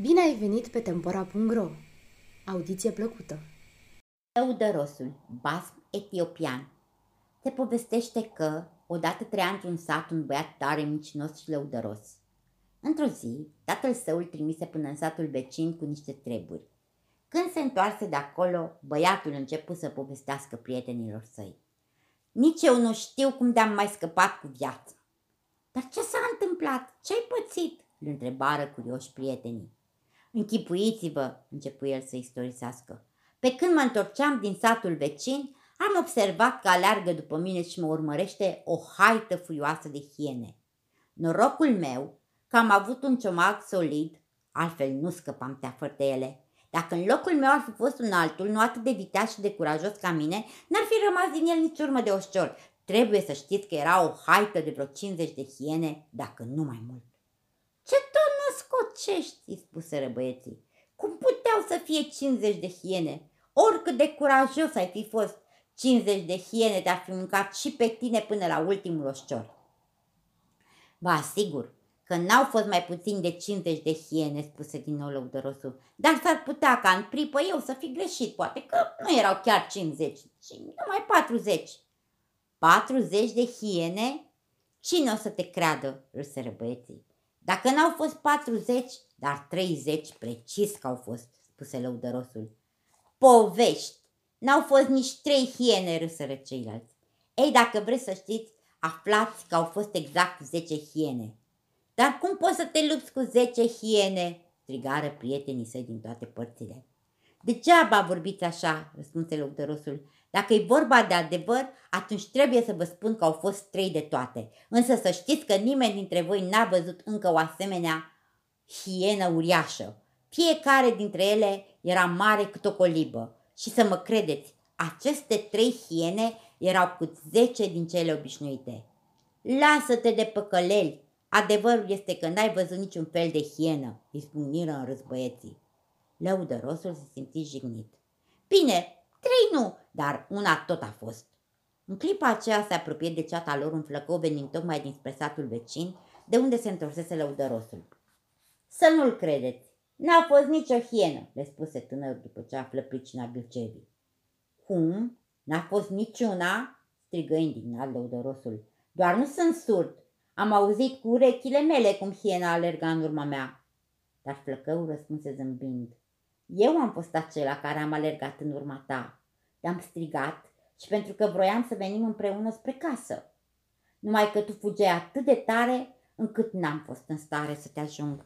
Bine ai venit pe Tempora.ro! Audiție plăcută! Eudărosul, basm etiopian Se povestește că, odată trăia într-un sat un băiat tare micinos și lăudăros. Într-o zi, tatăl său îl trimise până în satul vecin cu niște treburi. Când se întoarse de acolo, băiatul începu să povestească prietenilor săi. Nici eu nu știu cum de-am mai scăpat cu viața. Dar ce s-a întâmplat? Ce-ai pățit? îl întrebară curioși prietenii. Închipuiți-vă, începu el să istorisească. Pe când mă întorceam din satul vecin, am observat că aleargă după mine și mă urmărește o haită fuioasă de hiene. Norocul meu că am avut un ciomag solid, altfel nu scăpam teafăr de ele. Dacă în locul meu ar fi fost un altul, nu atât de viteaz și de curajos ca mine, n-ar fi rămas din el nici urmă de oșcior. Trebuie să știți că era o haită de vreo 50 de hiene, dacă nu mai mult. Ce tot născocești, îi spuseră băieții. Cum puteau să fie 50 de hiene? Oricât de curajos ai fi fost, 50 de hiene te-ar fi mâncat și pe tine până la ultimul oșcior. Vă asigur că n-au fost mai puțin de 50 de hiene, spuse din nou lăudărosul, dar s-ar putea ca în pripă eu să fi greșit, poate că nu erau chiar 50, ci numai 40. 40 de hiene? Cine o să te creadă? râsără băieții. Dacă n-au fost 40, dar 30 precis că au fost, spuse lăudărosul. Povești! N-au fost nici trei hiene, râsără ceilalți. Ei, dacă vreți să știți, aflați că au fost exact 10 hiene. Dar cum poți să te lupți cu 10 hiene? strigară prietenii săi din toate părțile. Degeaba vorbiți așa, răspunse lăudărosul. Dacă e vorba de adevăr, atunci trebuie să vă spun că au fost trei de toate. Însă să știți că nimeni dintre voi n-a văzut încă o asemenea hienă uriașă. Fiecare dintre ele era mare cât o colibă. Și să mă credeți, aceste trei hiene erau cu zece din cele obișnuite. Lasă-te de păcăleli! Adevărul este că n-ai văzut niciun fel de hienă, îi spuniră în râs băieții. Lăudărosul se simți jignit. Bine, trei nu, dar una tot a fost. În clipa aceea se apropie de ceata lor un flăcău venind tocmai dinspre satul vecin, de unde se întorsese lăudărosul. Să nu-l credeți, n-a fost nicio hienă, le spuse tânărul după ce află pricina Bilcevii. Cum? N-a fost niciuna? strigă indignat lăudărosul. Doar nu sunt surd. Am auzit cu urechile mele cum hiena alerga în urma mea. Dar flăcăul răspunse zâmbind. Eu am fost acela care am alergat în urma ta. Te-am strigat și pentru că vroiam să venim împreună spre casă. Numai că tu fugeai atât de tare încât n-am fost în stare să te ajung.